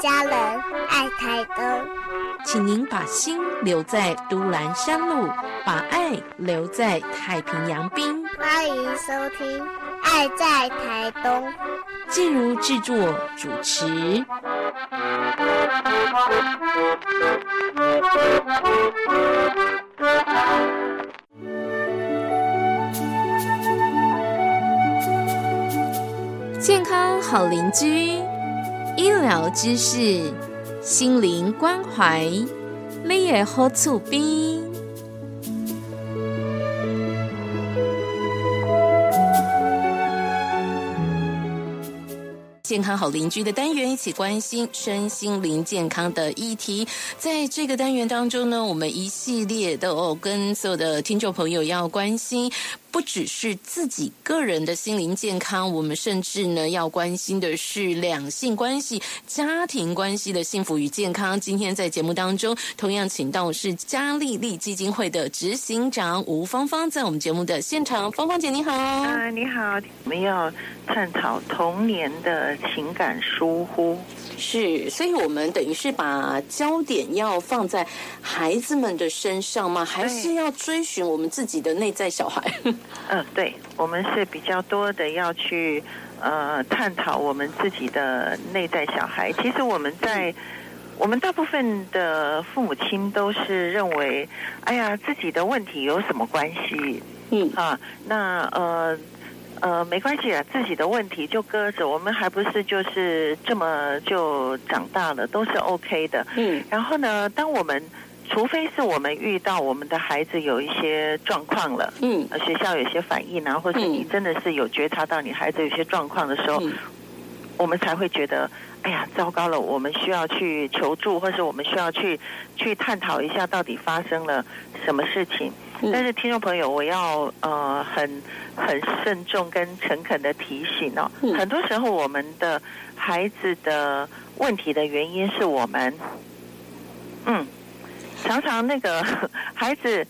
家人，爱台东。请您把心留在都兰山路，把爱留在太平洋滨。欢迎收听《爱在台东》。静茹制作主持。健康好邻居，医疗知识，心灵关怀，你也好厝边。健康好邻居的单元，一起关心身心灵健康的议题。在这个单元当中呢，我们一系列的跟所有的听众朋友要关心。不只是自己个人的心灵健康，我们甚至呢要关心的是两性关系、家庭关系的幸福与健康。今天在节目当中，同样请到是嘉丽丽基金会的执行长吴芳芳，在我们节目的现场。芳芳姐你好，啊你好，我们要探讨童年的情感疏忽。是，所以我们等于是把焦点要放在孩子们的身上吗？还是要追寻我们自己的内在小孩？嗯，对，我们是比较多的要去呃探讨我们自己的内在小孩。其实我们在我们大部分的父母亲都是认为，哎呀，自己的问题有什么关系？嗯啊，那呃。呃，没关系啊，自己的问题就搁着，我们还不是就是这么就长大了，都是 OK 的。嗯，然后呢，当我们除非是我们遇到我们的孩子有一些状况了，嗯，学校有些反应啊，或是你真的是有觉察到你孩子有些状况的时候，我们才会觉得，哎呀，糟糕了，我们需要去求助，或是我们需要去去探讨一下到底发生了什么事情。但是听众朋友，我要呃很很慎重跟诚恳的提醒哦，很多时候我们的孩子的问题的原因是我们，嗯，常常那个 孩子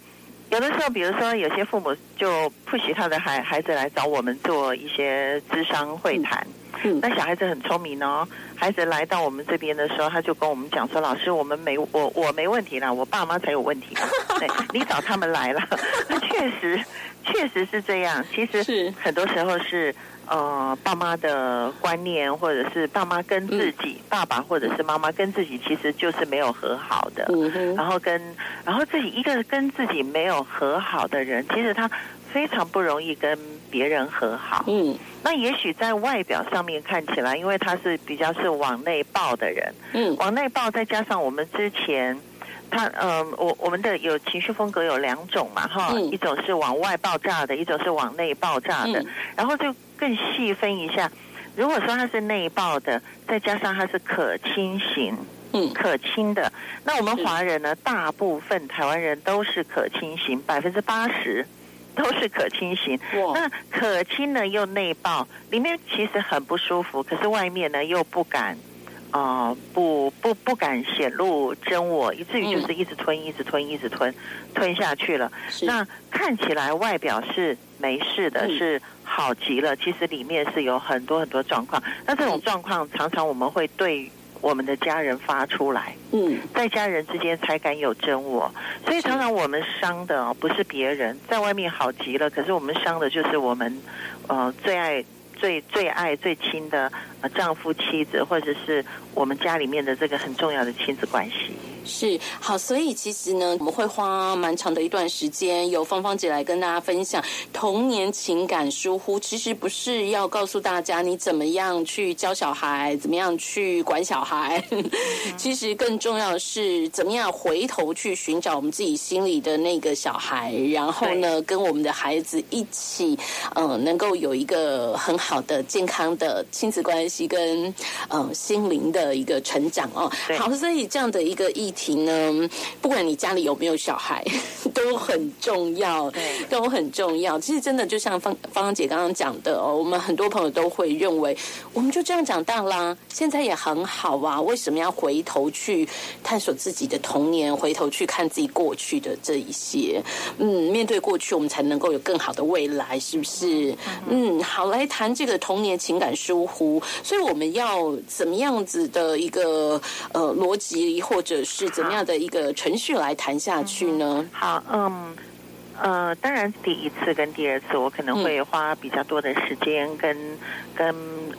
有的时候，比如说有些父母就不许他的孩孩子来找我们做一些智商会谈。那小孩子很聪明哦，孩子来到我们这边的时候，他就跟我们讲说：“老师，我们没我我没问题啦，我爸妈才有问题。对，你找他们来了，确实确实是这样。其实很多时候是呃爸妈的观念，或者是爸妈跟自己爸爸或者是妈妈跟自己，其实就是没有和好的。然后跟然后自己一个跟自己没有和好的人，其实他非常不容易跟别人和好。嗯。那也许在外表上面看起来，因为他是比较是往内爆的人，嗯，往内爆，再加上我们之前，他呃，我我们的有情绪风格有两种嘛，哈，一种是往外爆炸的，一种是往内爆炸的，然后就更细分一下，如果说它是内爆的，再加上它是可亲型，嗯，可亲的，那我们华人呢，大部分台湾人都是可亲型，百分之八十。都是可亲型，那可亲呢又内爆，里面其实很不舒服，可是外面呢又不敢，啊不不不敢显露真我，以至于就是一直吞，一直吞，一直吞，吞下去了。那看起来外表是没事的，是好极了，其实里面是有很多很多状况。那这种状况常常我们会对。我们的家人发出来，嗯，在家人之间才敢有真我，所以常常我们伤的不是别人，在外面好极了，可是我们伤的就是我们，呃，最爱、最最爱、最亲的丈夫、妻子，或者是我们家里面的这个很重要的亲子关系。是好，所以其实呢，我们会花蛮长的一段时间，由芳芳姐来跟大家分享童年情感疏忽。其实不是要告诉大家你怎么样去教小孩，怎么样去管小孩。其实更重要的是，怎么样回头去寻找我们自己心里的那个小孩，然后呢，跟我们的孩子一起，嗯，能够有一个很好的、健康的亲子关系跟嗯心灵的一个成长哦。好，所以这样的一个议题。题呢，不管你家里有没有小孩，都很重要，都很重要。其实真的就像芳芳姐刚刚讲的哦，我们很多朋友都会认为，我们就这样长大啦，现在也很好啊，为什么要回头去探索自己的童年，回头去看自己过去的这一些？嗯，面对过去，我们才能够有更好的未来，是不是？嗯，好，来谈这个童年情感疏忽，所以我们要怎么样子的一个呃逻辑，或者是怎么样的一个程序来谈下去呢？好，嗯。呃，当然，第一次跟第二次，我可能会花比较多的时间跟跟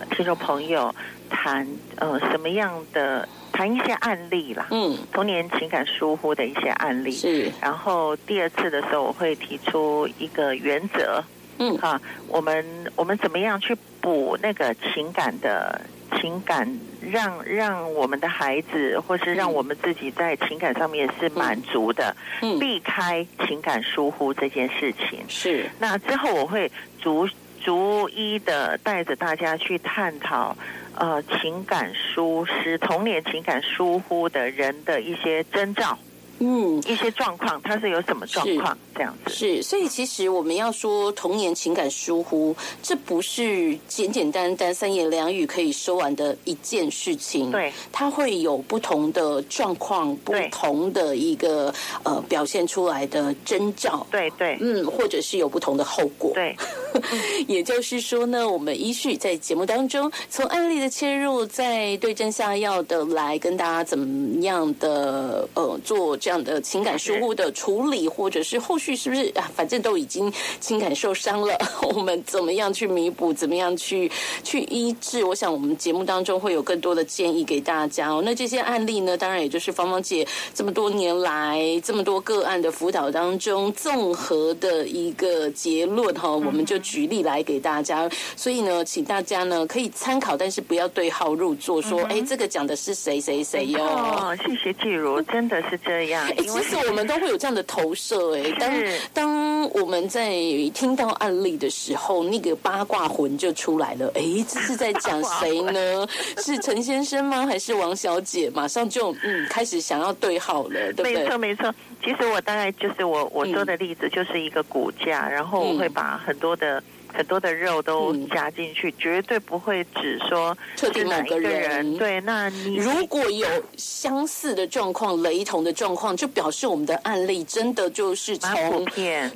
听众朋友谈呃什么样的谈一些案例啦，嗯，童年情感疏忽的一些案例是。然后第二次的时候，我会提出一个原则，嗯，哈，我们我们怎么样去补那个情感的情感。让让我们的孩子，或是让我们自己在情感上面是满足的，避开情感疏忽这件事情。是。那之后我会逐逐一的带着大家去探讨，呃，情感疏失、童年情感疏忽的人的一些征兆。嗯，一些状况，它是有什么状况这样子？是，所以其实我们要说童年情感疏忽，这不是简简单单三言两语可以说完的一件事情。对，它会有不同的状况，不同的一个呃表现出来的征兆。对对，嗯，或者是有不同的后果。对，也就是说呢，我们依序在节目当中从案例的切入，再对症下药的来跟大家怎么样的呃做这。样的情感疏忽的处理，或者是后续是不是啊？反正都已经情感受伤了，我们怎么样去弥补？怎么样去去医治？我想我们节目当中会有更多的建议给大家哦。那这些案例呢，当然也就是芳芳姐这么多年来这么多个案的辅导当中综合的一个结论哈。我们就举例来给大家，所以呢，请大家呢可以参考，但是不要对号入座，说哎，这个讲的是谁谁谁哟。哦，谢谢季如，真的是这样。哎，其实我们都会有这样的投射，哎，当当我们在听到案例的时候，那个八卦魂就出来了。哎，这是在讲谁呢？是陈先生吗？还是王小姐？马上就嗯，开始想要对号了，对不对？没错，没错。其实我大概就是我我说的例子，就是一个骨架，然后我会把很多的。很多的肉都加进去，绝对不会只说特定某个人。对，那你如果有相似的状况、雷同的状况，就表示我们的案例真的就是从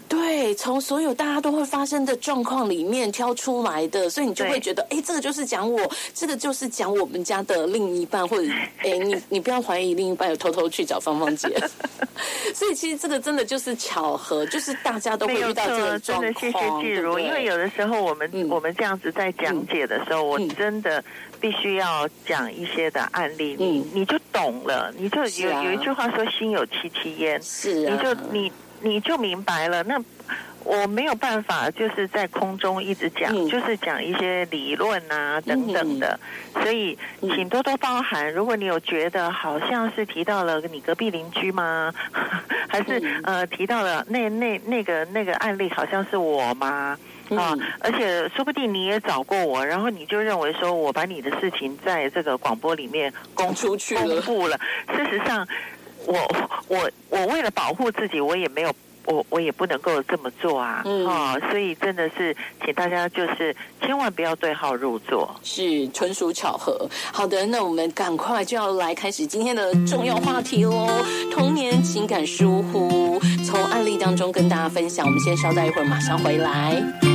对从所有大家都会发生的状况里面挑出来的，所以你就会觉得，哎，这个就是讲我，这个就是讲我们家的另一半，或者 哎，你你不要怀疑另一半有偷偷去找芳芳姐。所以其实这个真的就是巧合，就是大家都会遇到这个状况。谢谢季如，因为有的。的时候，我们我们这样子在讲解的时候，我真的必须要讲一些的案例，你你就懂了，你就有有一句话说“心有戚戚焉”，是，你就你你就明白了。那我没有办法就是在空中一直讲，就是讲一些理论啊等等的，所以请多多包涵。如果你有觉得好像是提到了你隔壁邻居吗？还是呃提到了那那那个那个案例好像是我吗？啊，而且说不定你也找过我，然后你就认为说我把你的事情在这个广播里面公出去公布了。事实上，我我我为了保护自己，我也没有我我也不能够这么做啊。嗯、哦，所以真的是请大家就是千万不要对号入座，是纯属巧合。好的，那我们赶快就要来开始今天的重要话题喽，童年情感疏忽，从案例当中跟大家分享。我们先稍待一会儿，马上回来。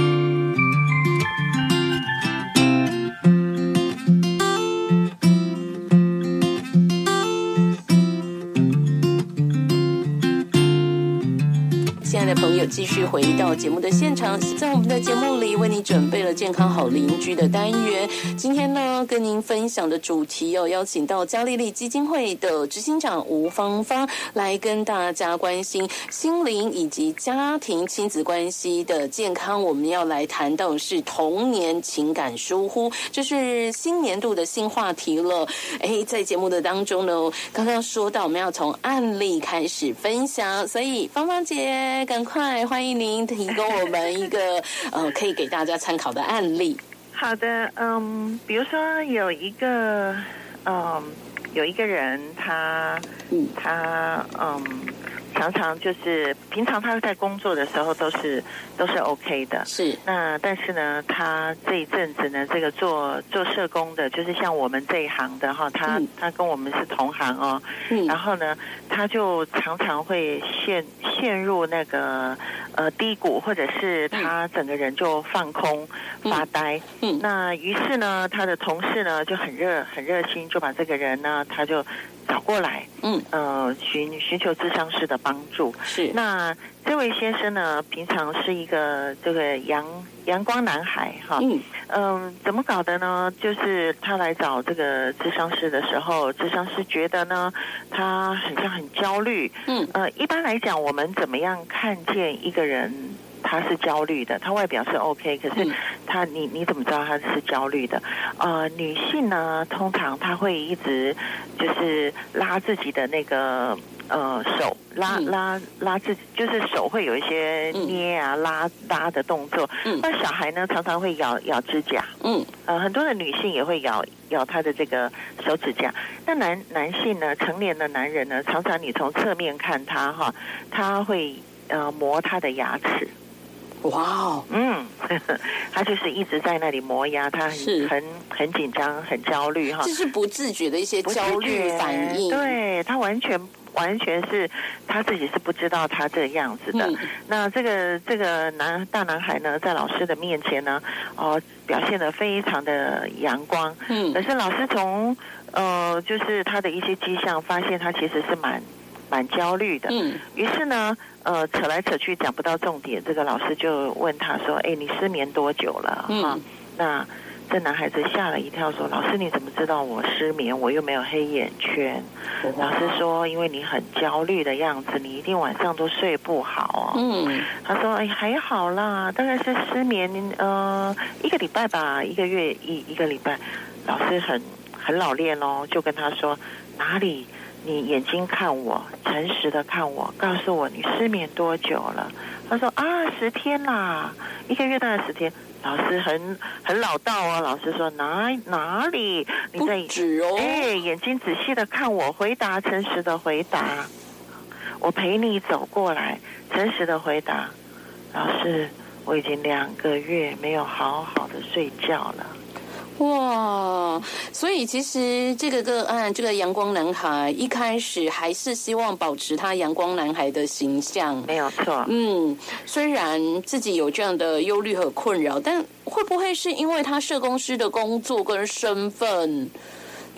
继续回到节目的现场，在我们的节目里为你准备了健康好邻居的单元。今天呢，跟您分享的主题要邀请到嘉丽丽基金会的执行长吴芳芳来跟大家关心心灵以及家庭亲子关系的健康。我们要来谈到是童年情感疏忽，这是新年度的新话题了。哎，在节目的当中呢，刚刚说到我们要从案例开始分享，所以芳芳姐赶。快，欢迎您提供我们一个呃，可以给大家参考的案例。好的，嗯，比如说有一个嗯有一个人他嗯他嗯。常常就是平常他在工作的时候都是都是 OK 的，是。那但是呢，他这一阵子呢，这个做做社工的，就是像我们这一行的哈，他、嗯。他跟我们是同行哦，嗯。然后呢，他就常常会陷陷入那个呃低谷，或者是他整个人就放空、嗯。发呆。嗯。那于是呢，他的同事呢就很热很热心，就把这个人呢，他就找过来，嗯呃，寻寻求智商师的帮助。是那这位先生呢，平常是一个这个阳阳光男孩哈，嗯嗯，怎么搞的呢？就是他来找这个智商师的时候，智商师觉得呢，他很像很焦虑。嗯呃，一般来讲，我们怎么样看见一个人他是焦虑的？他外表是 OK，可是嗯他你你怎么知道他是焦虑的？呃，女性呢，通常她会一直就是拉自己的那个。呃，手拉嗯拉拉自己，就是手会有一些嗯捏啊、拉拉的动作。嗯那小孩呢，常常会咬咬指甲。嗯呃，很多的女性也会咬咬她的这个手指甲。那男男性呢，成年的男人呢，常常你从侧面看他哈，他会呃磨他的牙齿。哇哦嗯，他就是一直在那里磨牙，他很很很紧张、很焦虑哈这。是不自觉的一些焦虑反应对他完全完全是他自己是不知道他这个样子的。嗯那这个这个男大男孩呢，在老师的面前呢，哦、表现的非常的阳光。嗯可是老师从呃，就是他的一些迹象，发现他其实是蛮蛮焦虑的。嗯于是呢，呃，扯来扯去讲不到重点，这个老师就问他说：“哎，你失眠多久了？”嗯哈，那这男孩子吓了一跳，说：“老师，你怎么知道我失眠？我又没有黑眼圈。”老师说：“因为你很焦虑的样子，你一定晚上都睡不好哦。嗯他说：“哎，还好啦，大概是失眠呃一个礼拜吧，一个月一一个礼拜。”老师很很老练哦，就跟他说：“哪里？你眼睛看我，诚实的看我，告诉我你失眠多久了？”他说：“啊，十天啦，一个月大概十天。”老师很很老道哦，老师说：“哪哪里？你不在止哦哎，眼睛仔细的看我，回答诚实的回答。我陪你走过来，诚实的回答。老师，我已经两个月没有好好的睡觉了。哇，所以其实这个个案，这个阳光男孩一开始还是希望保持他阳光男孩的形象。没有错，嗯，虽然自己有这样的忧虑和困扰，但会不会是因为他社工师的工作跟身份，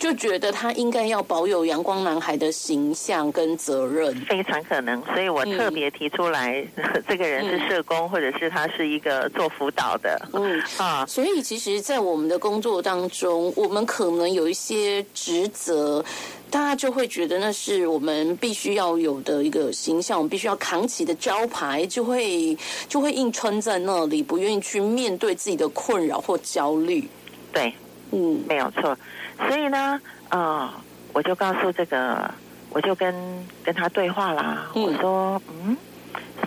就觉得他应该要保有阳光男孩的形象跟责任？非常可能。所以我特别提出来，这个人是社工，或者是他是一个做辅导的嗯，啊。所以其实，在我们的工作当中，我们可能有一些职责。大家就会觉得那是我们必须要有的一个形象，我们必须要扛起的招牌，就会就会硬撑在那里，不愿意去面对自己的困扰或焦虑。对，嗯没有错。所以呢，呃，我就告诉这个，我就跟跟他对话啦。嗯我说，嗯，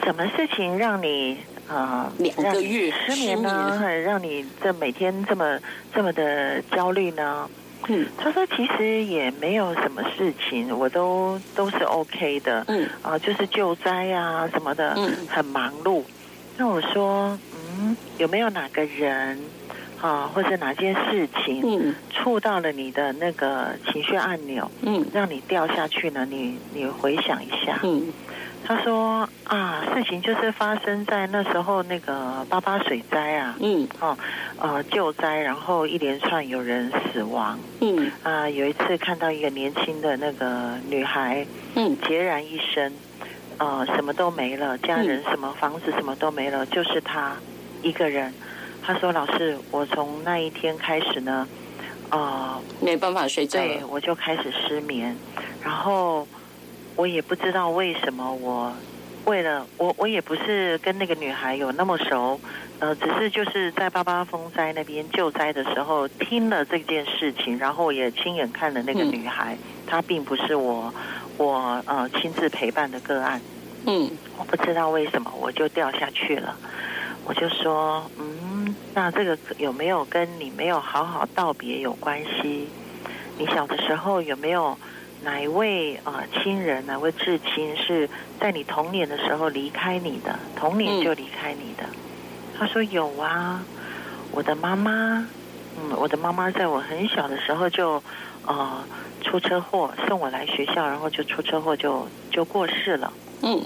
什么事情让你呃两个月失眠呢？让你这每天这么这么的焦虑呢？嗯他说其实也没有什么事情，我都都是 OK 的。嗯啊，就是救灾啊什么的，嗯很忙碌。那我说，嗯，有没有哪个人啊，或者哪件事情嗯触到了你的那个情绪按钮，嗯让你掉下去呢？你你回想一下。嗯他说啊，事情就是发生在那时候那个八八水灾啊，嗯哦，呃，救灾，然后一连串有人死亡嗯啊。有一次看到一个年轻的那个女孩，嗯孑然一身，呃，什么都没了，家人什么房子什么都没了，就是她一个人。他说：“老师，我从那一天开始呢，呃，没办法睡觉对。我就开始失眠，然后我也不知道为什么我。”为了我，我也不是跟那个女孩有那么熟，呃，只是就是在八八风灾那边救灾的时候听了这件事情，然后也亲眼看了那个嗯女孩，她并不是我我呃亲自陪伴的个案，嗯我不知道为什么我就掉下去了，我就说，嗯，那这个有没有跟你没有好好道别有关系？你小的时候有没有哪一位啊亲人、哪位至亲是在你童年的时候离开你的，童年就离开你的？他说有啊，我的妈妈，嗯，我的妈妈在我很小的时候就呃出车祸，送我来学校，然后就出车祸就就过世了。嗯，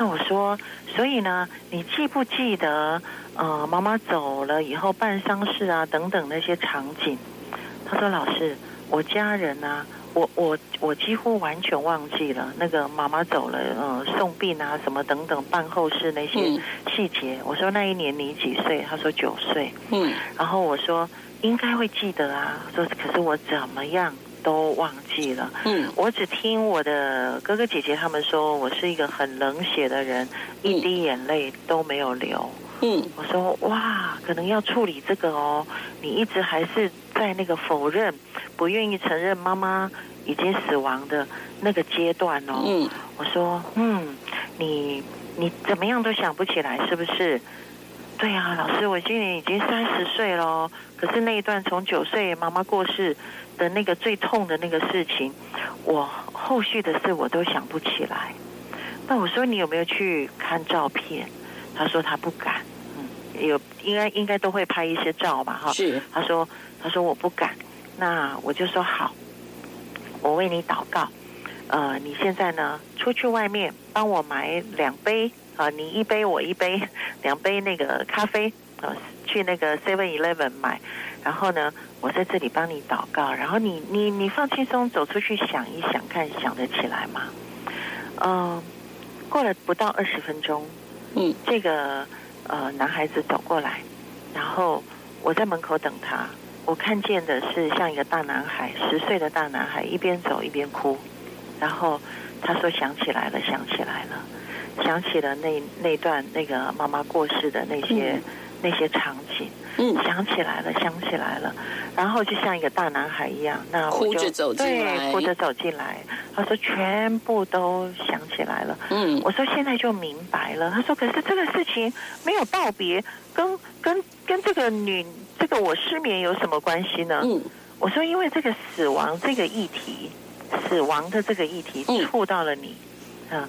那我说，所以呢，你记不记得呃妈妈走了以后办丧事啊等等那些场景？他说老师，我家人啊。我我我几乎完全忘记了那个妈妈走了，呃，送殡啊什么等等办后事那些细节。我说那一年你几岁？他说九岁。嗯，然后我说应该会记得啊，说可是我怎么样都忘记了。嗯，我只听我的哥哥姐姐他们说我是一个很冷血的人，一滴眼泪都没有流。嗯，我说哇，可能要处理这个哦，你一直还是在那个否认。不愿意承认妈妈已经死亡的那个阶段哦。嗯，我说，嗯，你你怎么样都想不起来是不是？对啊，老师，我今年已经三十岁了，可是那一段从九岁妈妈过世的那个最痛的那个事情，我后续的事我都想不起来。那我说你有没有去看照片？他说他不敢。嗯，有应该应该都会拍一些照嘛，哈。是。他说他说我不敢。那我就说好，我为你祷告。呃，你现在呢，出去外面帮我买两杯啊，你一杯我一杯，两杯那个咖啡啊，去那个 Seven Eleven 买。然后呢，我在这里帮你祷告。然后你你你放轻松，走出去想一想，看想得起来吗？嗯，过了不到二十分钟，嗯，这个呃男孩子走过来，然后我在门口等他。我看见的是像一个大男孩，十岁的大男孩，一边走一边哭。然后他说：“想起来了，想起来了，想起了那那段那个妈妈过世的那些那些场景。嗯，想起来了，想起来了。然后就像一个大男孩一样，那哭着走进来，哭着走进来。他说全部都想起来了。嗯，我说现在就明白了。他说可是这个事情没有道别，跟跟跟这个女。”这个我失眠有什么关系呢？嗯，我说因为这个死亡这个议题，死亡的这个议题触到了你，啊，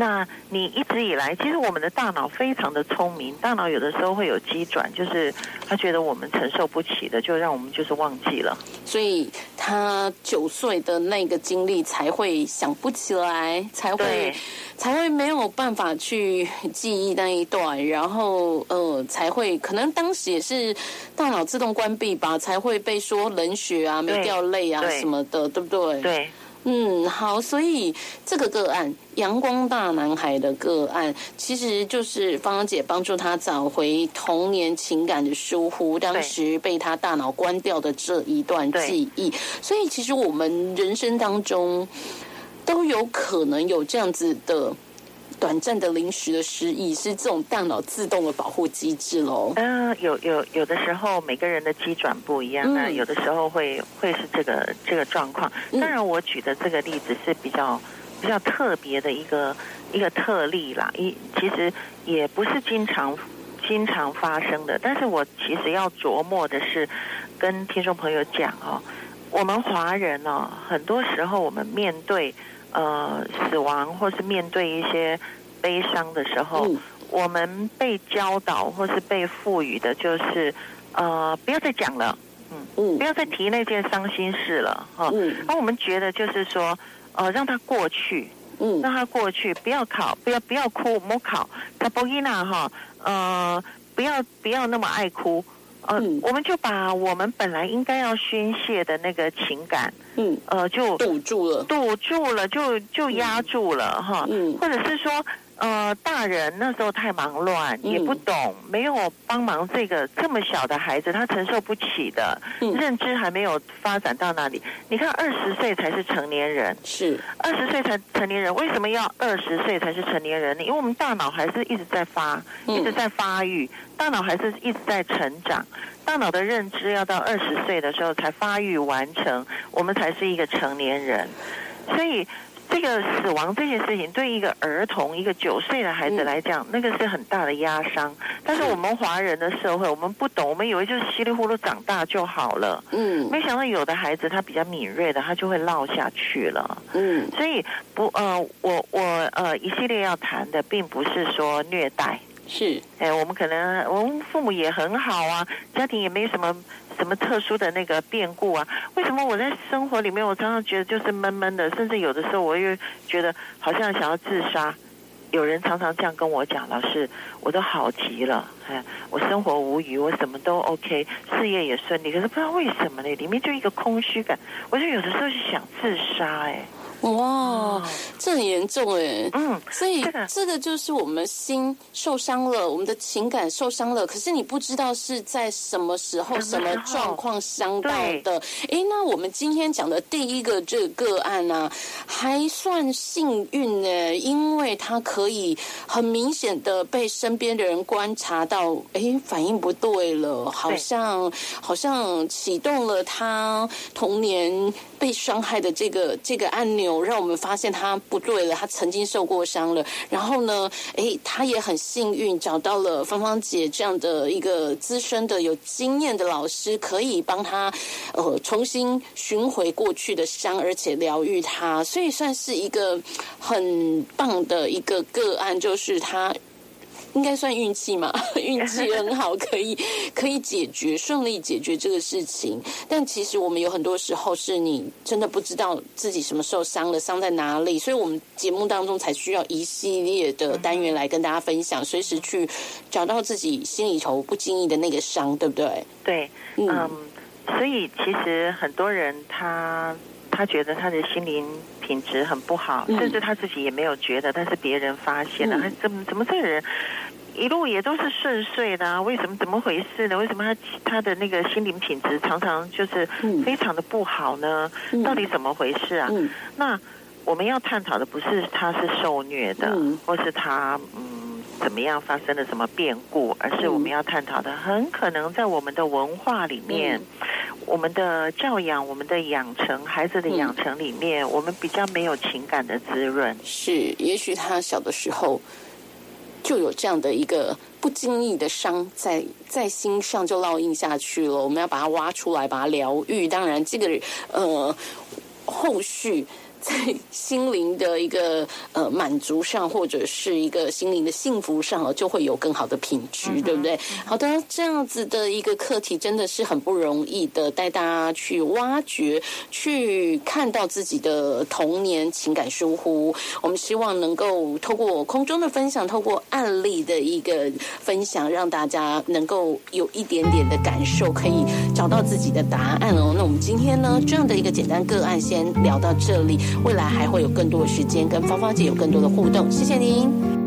那你一直以来，其实我们的大脑非常的聪明，大脑有的时候会有机转，就是他觉得我们承受不起的，就让我们就是忘记了。所以他九岁的那个经历才会想不起来，才会。才会没有办法去记忆那一段，然后呃，才会可能当时也是大脑自动关闭吧，才会被说冷血啊、没掉泪啊什么的，对不对？对，嗯，好，所以这个个案“阳光大男孩”的个案，其实就是芳芳姐帮助他找回童年情感的疏忽，当时被他大脑关掉的这一段记忆。所以，其实我们人生当中。都有可能有这样子的短暂的临时的失忆，是这种大脑自动的保护机制喽。嗯，有有有的时候每个人的机转不一样，那有的时候会会是这个这个状况。当然，我举的这个例子是比较比较特别的一个一个特例啦。一其实也不是经常经常发生的，但是我其实要琢磨的是跟听众朋友讲哦，我们华人哦，很多时候我们面对。呃，死亡或是面对一些悲伤的时候，我们被教导或是被赋予的就是，呃，不要再讲了，嗯嗯，不要再提那件伤心事了，哈，而我们觉得就是说，呃，让它过去，嗯，让他过去，不要考，不要不要哭，莫考，他不伊娜哈，呃，不要不要那么爱哭。嗯，我们就把我们本来应该要宣泄的那个情感，嗯，呃，就堵住了，堵住了，就就压住了，哈，嗯，或者是说。呃，大人那时候太忙乱，也不懂，没有帮忙这个这么小的孩子，他承受不起的，认知还没有发展到那里。你看，二十岁才是成年人，是二十岁才成年人，为什么要二十岁才是成年人呢？因为我们大脑还是一直在发，一直在发育，大脑还是一直在成长，大脑的认知要到二十岁的时候才发育完成，我们才是一个成年人。所以。这个死亡这件事情，对一个儿童，一个九岁的孩子来讲，那个是很大的压伤。但是我们华人的社会，我们不懂，我们以为就是稀里糊涂长大就好了。嗯，没想到有的孩子他比较敏锐的，他就会落下去了。嗯，所以不呃，我我呃一系列要谈的，并不是说虐待。是，哎，我们可能我们父母也很好啊，家庭也没什么什么特殊的那个变故啊。为什么我在生活里面，我常常觉得就是闷闷的，甚至有的时候我又觉得好像想要自杀。有人常常这样跟我讲，老师，我都好极了，哎，我生活无虞，我什么都 OK，事业也顺利，可是不知道为什么呢，里面就一个空虚感，我就有的时候是想自杀，哎。哇，这很严重哎，嗯，所以这个就是我们心受伤了，我们的情感受伤了，可是你不知道是在什么时候、什么状况伤到的。哎，那我们今天讲的第一个这个个案呢，还算幸运呢，因为他可以很明显的被身边的人观察到，哎，反应不对了，好像好像启动了他童年被伤害的这个这个按钮。让我们发现他不对了，他曾经受过伤了。然后呢，哎，他也很幸运找到了芳芳姐这样的一个资深的、有经验的老师，可以帮他呃重新寻回过去的伤，而且疗愈他。所以算是一个很棒的一个个案，就是他。应该算运气嘛，运气很好，可以可以解决顺利解决这个事情。但其实我们有很多时候是你真的不知道自己什么时候伤了，伤在哪里，所以我们节目当中才需要一系列的单元来跟大家分享，随时去找到自己心里头不经意的那个伤，对不对？对，嗯，所以其实很多人他他觉得他的心灵品质很不好，甚至他自己也没有觉得，但是别人发现了，怎么怎么这个人？一路也都是顺遂的，为什么怎么回事呢？为什么他他的那个心灵品质常常就是非常的不好呢？到底怎么回事啊？那我们要探讨的不是他是受虐的，或是他嗯怎么样发生了什么变故，而是我们要探讨的很可能在我们的文化里面，我们的教养、我们的养成、孩子的养成里面，我们比较没有情感的滋润。是，也许他小的时候。就有这样的一个不经意的伤在在心上就烙印下去了，我们要把它挖出来，把它疗愈。当然，这个呃后续。在心灵的一个呃满足上，或者是一个心灵的幸福上，就会有更好的品质，对不对？好的，这样子的一个课题真的是很不容易的，带大家去挖掘，去看到自己的童年情感疏忽。我们希望能够透过空中的分享，透过案例的一个分享，让大家能够有一点点的感受，可以找到自己的答案哦。那我们今天呢，这样的一个简单个案，先聊到这里。未来还会有更多的时间跟芳芳姐有更多的互动，谢谢您。